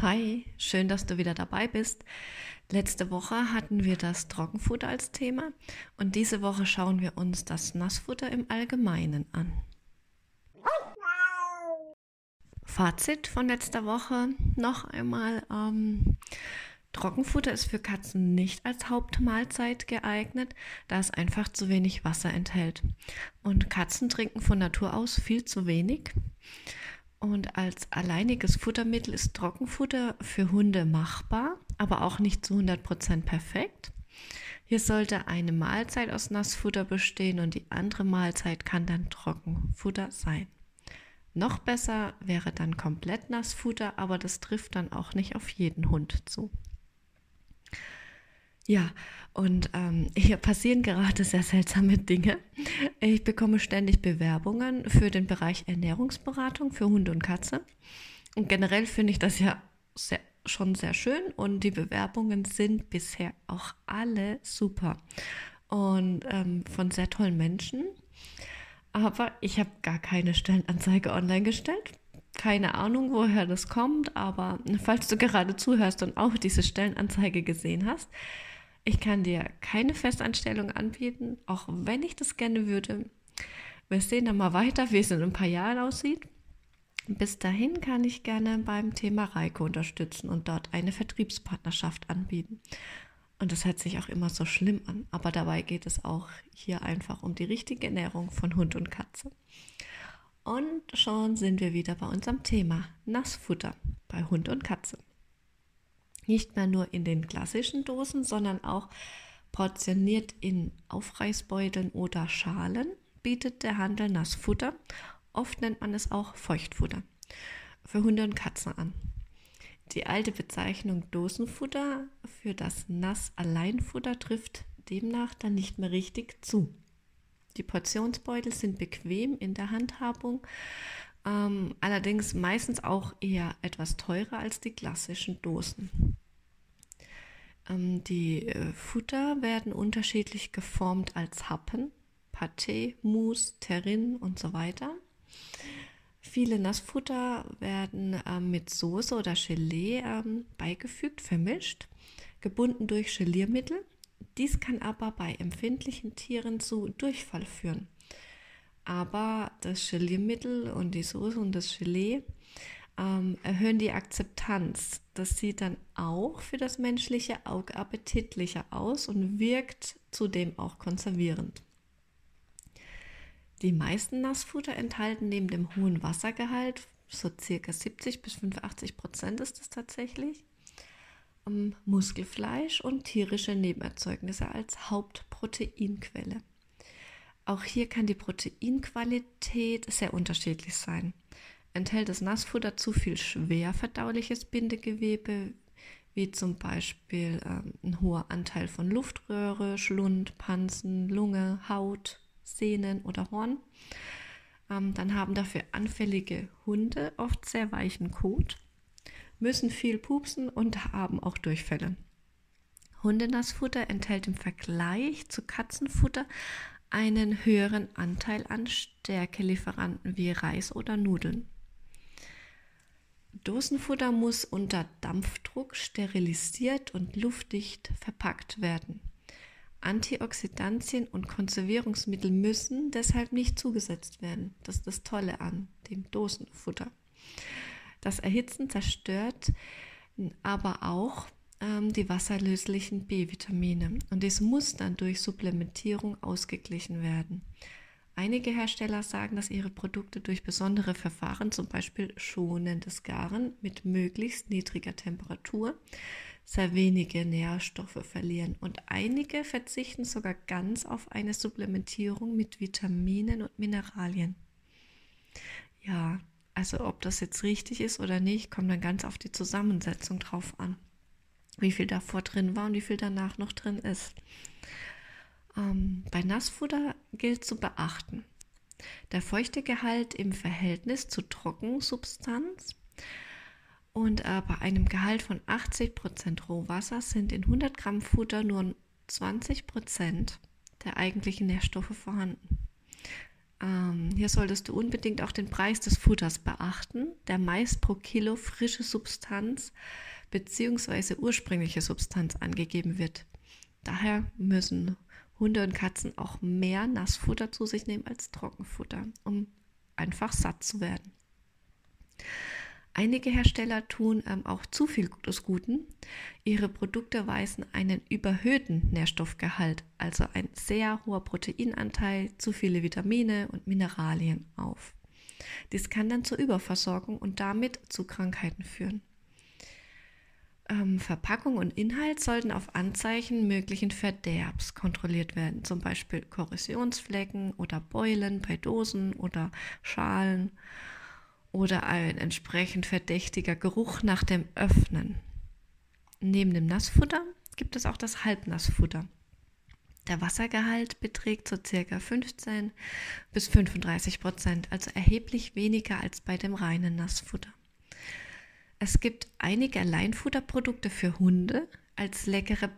Hi, schön, dass du wieder dabei bist. Letzte Woche hatten wir das Trockenfutter als Thema und diese Woche schauen wir uns das Nassfutter im Allgemeinen an. Fazit von letzter Woche noch einmal. Ähm, Trockenfutter ist für Katzen nicht als Hauptmahlzeit geeignet, da es einfach zu wenig Wasser enthält. Und Katzen trinken von Natur aus viel zu wenig. Und als alleiniges Futtermittel ist Trockenfutter für Hunde machbar, aber auch nicht zu 100% perfekt. Hier sollte eine Mahlzeit aus Nassfutter bestehen und die andere Mahlzeit kann dann Trockenfutter sein. Noch besser wäre dann komplett Nassfutter, aber das trifft dann auch nicht auf jeden Hund zu. Ja, und ähm, hier passieren gerade sehr seltsame Dinge. Ich bekomme ständig Bewerbungen für den Bereich Ernährungsberatung für Hunde und Katze. Und generell finde ich das ja sehr, schon sehr schön und die Bewerbungen sind bisher auch alle super und ähm, von sehr tollen Menschen. Aber ich habe gar keine Stellenanzeige online gestellt. Keine Ahnung, woher das kommt, aber falls du gerade zuhörst und auch diese Stellenanzeige gesehen hast, ich kann dir keine Festanstellung anbieten, auch wenn ich das gerne würde. Wir sehen dann mal weiter, wie es in ein paar Jahren aussieht. Bis dahin kann ich gerne beim Thema Reike unterstützen und dort eine Vertriebspartnerschaft anbieten. Und das hört sich auch immer so schlimm an, aber dabei geht es auch hier einfach um die richtige Ernährung von Hund und Katze. Und schon sind wir wieder bei unserem Thema Nassfutter bei Hund und Katze. Nicht mehr nur in den klassischen Dosen, sondern auch portioniert in Aufreißbeuteln oder Schalen bietet der Handel Nassfutter. Oft nennt man es auch Feuchtfutter für Hunde und Katzen an. Die alte Bezeichnung Dosenfutter für das Nass-Alleinfutter trifft demnach dann nicht mehr richtig zu. Die Portionsbeutel sind bequem in der Handhabung, ähm, allerdings meistens auch eher etwas teurer als die klassischen Dosen. Ähm, die äh, Futter werden unterschiedlich geformt als Happen, Pâté, Mousse, Terrine und so weiter. Viele Nassfutter werden ähm, mit Soße oder Gelee ähm, beigefügt, vermischt, gebunden durch Geliermittel. Dies kann aber bei empfindlichen Tieren zu Durchfall führen. Aber das Geliermittel und die Soße und das Gelee ähm, erhöhen die Akzeptanz. Das sieht dann auch für das menschliche Auge appetitlicher aus und wirkt zudem auch konservierend. Die meisten Nassfutter enthalten neben dem hohen Wassergehalt, so circa 70 bis 85 Prozent ist es tatsächlich, ähm, Muskelfleisch und tierische Nebenerzeugnisse als Hauptproteinquelle. Auch hier kann die Proteinqualität sehr unterschiedlich sein. Enthält das Nassfutter zu viel schwer verdauliches Bindegewebe, wie zum Beispiel ähm, ein hoher Anteil von Luftröhre, Schlund, Pansen, Lunge, Haut, Sehnen oder Horn. Ähm, dann haben dafür anfällige Hunde oft sehr weichen Kot, müssen viel pupsen und haben auch Durchfälle. Hundenassfutter enthält im Vergleich zu Katzenfutter einen höheren Anteil an Stärkelieferanten wie Reis oder Nudeln. Dosenfutter muss unter Dampfdruck sterilisiert und luftdicht verpackt werden. Antioxidantien und Konservierungsmittel müssen deshalb nicht zugesetzt werden. Das ist das Tolle an dem Dosenfutter. Das Erhitzen zerstört aber auch ähm, die wasserlöslichen B-Vitamine und dies muss dann durch Supplementierung ausgeglichen werden. Einige Hersteller sagen, dass ihre Produkte durch besondere Verfahren, zum Beispiel schonendes Garen mit möglichst niedriger Temperatur, sehr wenige Nährstoffe verlieren und einige verzichten sogar ganz auf eine Supplementierung mit Vitaminen und Mineralien. Ja, also ob das jetzt richtig ist oder nicht, kommt dann ganz auf die Zusammensetzung drauf an. Wie viel davor drin war und wie viel danach noch drin ist. Ähm, bei Nassfutter gilt zu beachten, der Feuchtegehalt im Verhältnis zur Trockensubstanz und äh, bei einem Gehalt von 80% Rohwasser sind in 100 Gramm Futter nur 20% der eigentlichen Nährstoffe vorhanden. Ähm, hier solltest du unbedingt auch den Preis des Futters beachten, der meist pro Kilo frische Substanz bzw. ursprüngliche Substanz angegeben wird. Daher müssen Hunde und Katzen auch mehr Nassfutter zu sich nehmen als Trockenfutter, um einfach satt zu werden. Einige Hersteller tun ähm, auch zu viel des Guten. Ihre Produkte weisen einen überhöhten Nährstoffgehalt, also ein sehr hoher Proteinanteil, zu viele Vitamine und Mineralien auf. Dies kann dann zur Überversorgung und damit zu Krankheiten führen. Ähm, Verpackung und Inhalt sollten auf Anzeichen möglichen Verderbs kontrolliert werden, zum Beispiel Korrosionsflecken oder Beulen bei Dosen oder Schalen oder ein entsprechend verdächtiger Geruch nach dem Öffnen. Neben dem Nassfutter gibt es auch das Halbnassfutter. Der Wassergehalt beträgt so circa 15 bis 35 Prozent, also erheblich weniger als bei dem reinen Nassfutter. Es gibt einige Alleinfutterprodukte für Hunde als leckere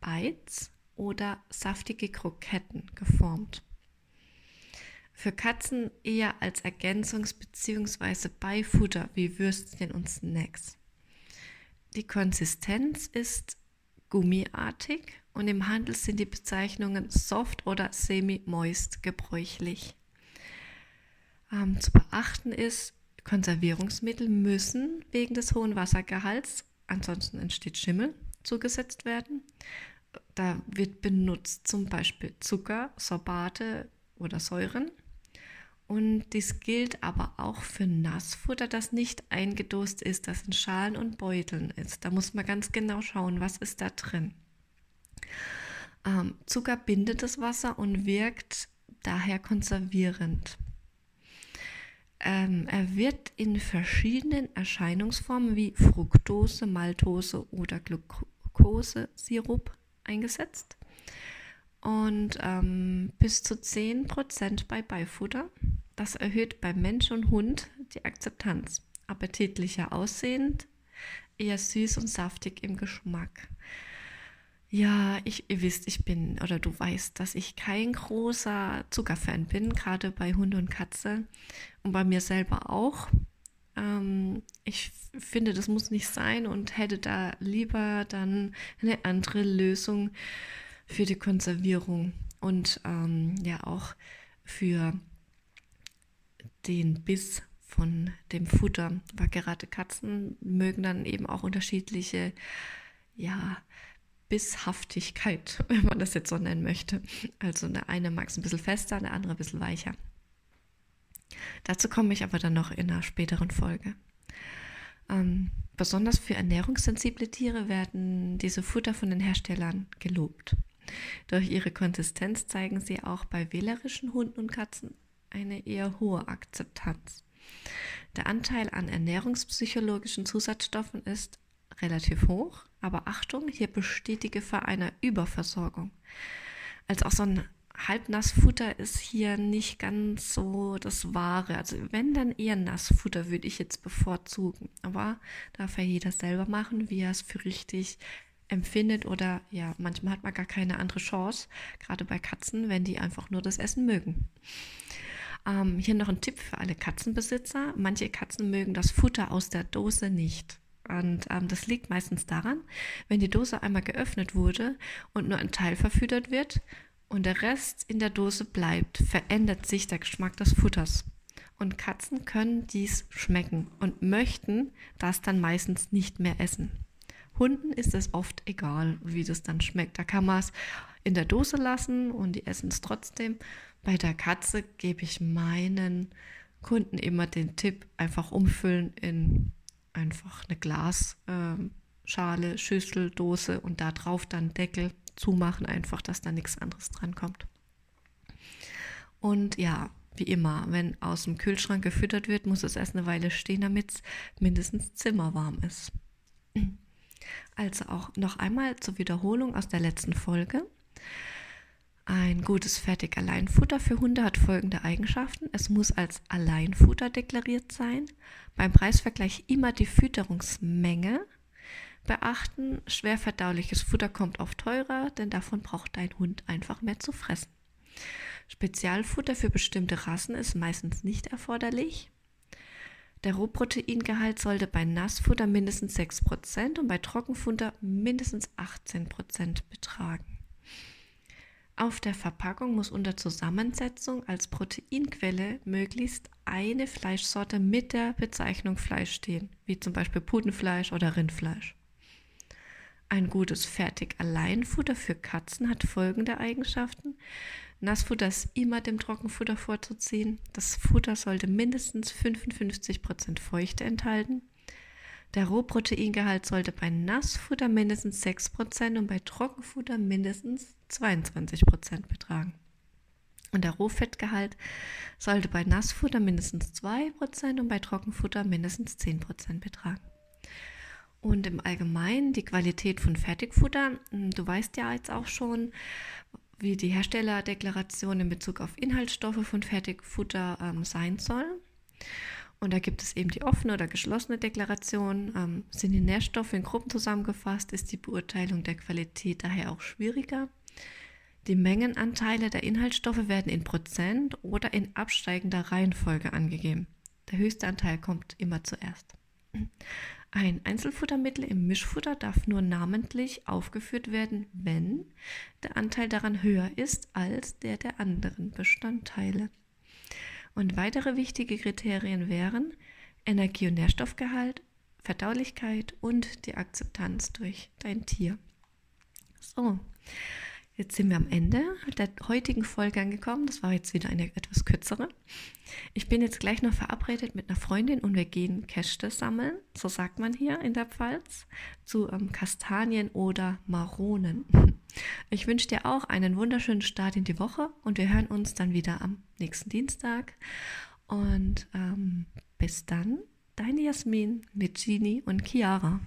Bites oder saftige Kroketten geformt. Für Katzen eher als Ergänzungs- bzw. Beifutter wie Würstchen und Snacks. Die Konsistenz ist gummiartig und im Handel sind die Bezeichnungen soft oder semi-moist gebräuchlich. Ähm, zu beachten ist, Konservierungsmittel müssen wegen des hohen Wassergehalts, ansonsten entsteht Schimmel, zugesetzt werden. Da wird benutzt zum Beispiel Zucker, Sorbate oder Säuren. Und dies gilt aber auch für Nassfutter, das nicht eingedost ist, das in Schalen und Beuteln ist. Da muss man ganz genau schauen, was ist da drin. Ähm, Zucker bindet das Wasser und wirkt daher konservierend. Ähm, er wird in verschiedenen Erscheinungsformen wie Fructose, Maltose oder Glukosesirup eingesetzt und ähm, bis zu 10% bei Beifutter. Das erhöht bei Mensch und Hund die Akzeptanz. Appetitlicher aussehend, eher süß und saftig im Geschmack. Ja, ich, ihr wisst, ich bin, oder du weißt, dass ich kein großer Zuckerfan bin, gerade bei Hund und Katze und bei mir selber auch. Ähm, ich finde, das muss nicht sein und hätte da lieber dann eine andere Lösung für die Konservierung und ähm, ja auch für den Biss von dem Futter. Weil gerade Katzen mögen dann eben auch unterschiedliche, ja, Bisshaftigkeit, wenn man das jetzt so nennen möchte. Also eine eine mag es ein bisschen fester, eine andere ein bisschen weicher. Dazu komme ich aber dann noch in einer späteren Folge. Ähm, besonders für ernährungssensible Tiere werden diese Futter von den Herstellern gelobt. Durch ihre Konsistenz zeigen sie auch bei wählerischen Hunden und Katzen eine eher hohe Akzeptanz. Der Anteil an ernährungspsychologischen Zusatzstoffen ist relativ hoch, aber Achtung, hier besteht die Gefahr einer Überversorgung. Als auch so ein Halbnassfutter ist hier nicht ganz so das Wahre. Also wenn dann eher Nassfutter würde ich jetzt bevorzugen. Aber darf ja jeder selber machen, wie er es für richtig empfindet oder ja, manchmal hat man gar keine andere Chance, gerade bei Katzen, wenn die einfach nur das Essen mögen. Ähm, hier noch ein Tipp für alle Katzenbesitzer. Manche Katzen mögen das Futter aus der Dose nicht. Und ähm, das liegt meistens daran, wenn die Dose einmal geöffnet wurde und nur ein Teil verfüttert wird und der Rest in der Dose bleibt, verändert sich der Geschmack des Futters. Und Katzen können dies schmecken und möchten das dann meistens nicht mehr essen. Hunden ist es oft egal, wie das dann schmeckt. Da kann man es in der Dose lassen und die essen es trotzdem. Bei der Katze gebe ich meinen Kunden immer den Tipp, einfach umfüllen in einfach eine Glasschale, äh, Schüssel, Dose und da drauf dann Deckel zumachen, einfach, dass da nichts anderes dran kommt. Und ja, wie immer, wenn aus dem Kühlschrank gefüttert wird, muss es erst eine Weile stehen, damit es mindestens zimmerwarm ist. Also auch noch einmal zur Wiederholung aus der letzten Folge. Ein gutes Fertig-Alleinfutter für Hunde hat folgende Eigenschaften. Es muss als Alleinfutter deklariert sein. Beim Preisvergleich immer die Fütterungsmenge beachten. Schwer verdauliches Futter kommt oft teurer, denn davon braucht dein Hund einfach mehr zu fressen. Spezialfutter für bestimmte Rassen ist meistens nicht erforderlich. Der Rohproteingehalt sollte bei Nassfutter mindestens 6% und bei Trockenfutter mindestens 18% betragen. Auf der Verpackung muss unter Zusammensetzung als Proteinquelle möglichst eine Fleischsorte mit der Bezeichnung Fleisch stehen, wie zum Beispiel Putenfleisch oder Rindfleisch. Ein gutes Fertig-Alleinfutter für Katzen hat folgende Eigenschaften. Nassfutter ist immer dem Trockenfutter vorzuziehen. Das Futter sollte mindestens 55% Feuchte enthalten. Der Rohproteingehalt sollte bei Nassfutter mindestens 6% und bei Trockenfutter mindestens 22% betragen. Und der Rohfettgehalt sollte bei Nassfutter mindestens 2% und bei Trockenfutter mindestens 10% betragen. Und im Allgemeinen die Qualität von Fertigfutter. Hm, du weißt ja jetzt auch schon, wie die Herstellerdeklaration in Bezug auf Inhaltsstoffe von Fertigfutter ähm, sein soll. Und da gibt es eben die offene oder geschlossene Deklaration. Ähm, sind die Nährstoffe in Gruppen zusammengefasst, ist die Beurteilung der Qualität daher auch schwieriger. Die Mengenanteile der Inhaltsstoffe werden in Prozent oder in absteigender Reihenfolge angegeben. Der höchste Anteil kommt immer zuerst. Ein Einzelfuttermittel im Mischfutter darf nur namentlich aufgeführt werden, wenn der Anteil daran höher ist als der der anderen Bestandteile. Und weitere wichtige Kriterien wären Energie- und Nährstoffgehalt, Verdaulichkeit und die Akzeptanz durch dein Tier. So, Jetzt sind wir am Ende der heutigen Folge angekommen. Das war jetzt wieder eine etwas kürzere. Ich bin jetzt gleich noch verabredet mit einer Freundin und wir gehen Käste sammeln, so sagt man hier in der Pfalz, zu ähm, Kastanien oder Maronen. Ich wünsche dir auch einen wunderschönen Start in die Woche und wir hören uns dann wieder am nächsten Dienstag. Und ähm, bis dann, deine Jasmin mit Gini und Chiara.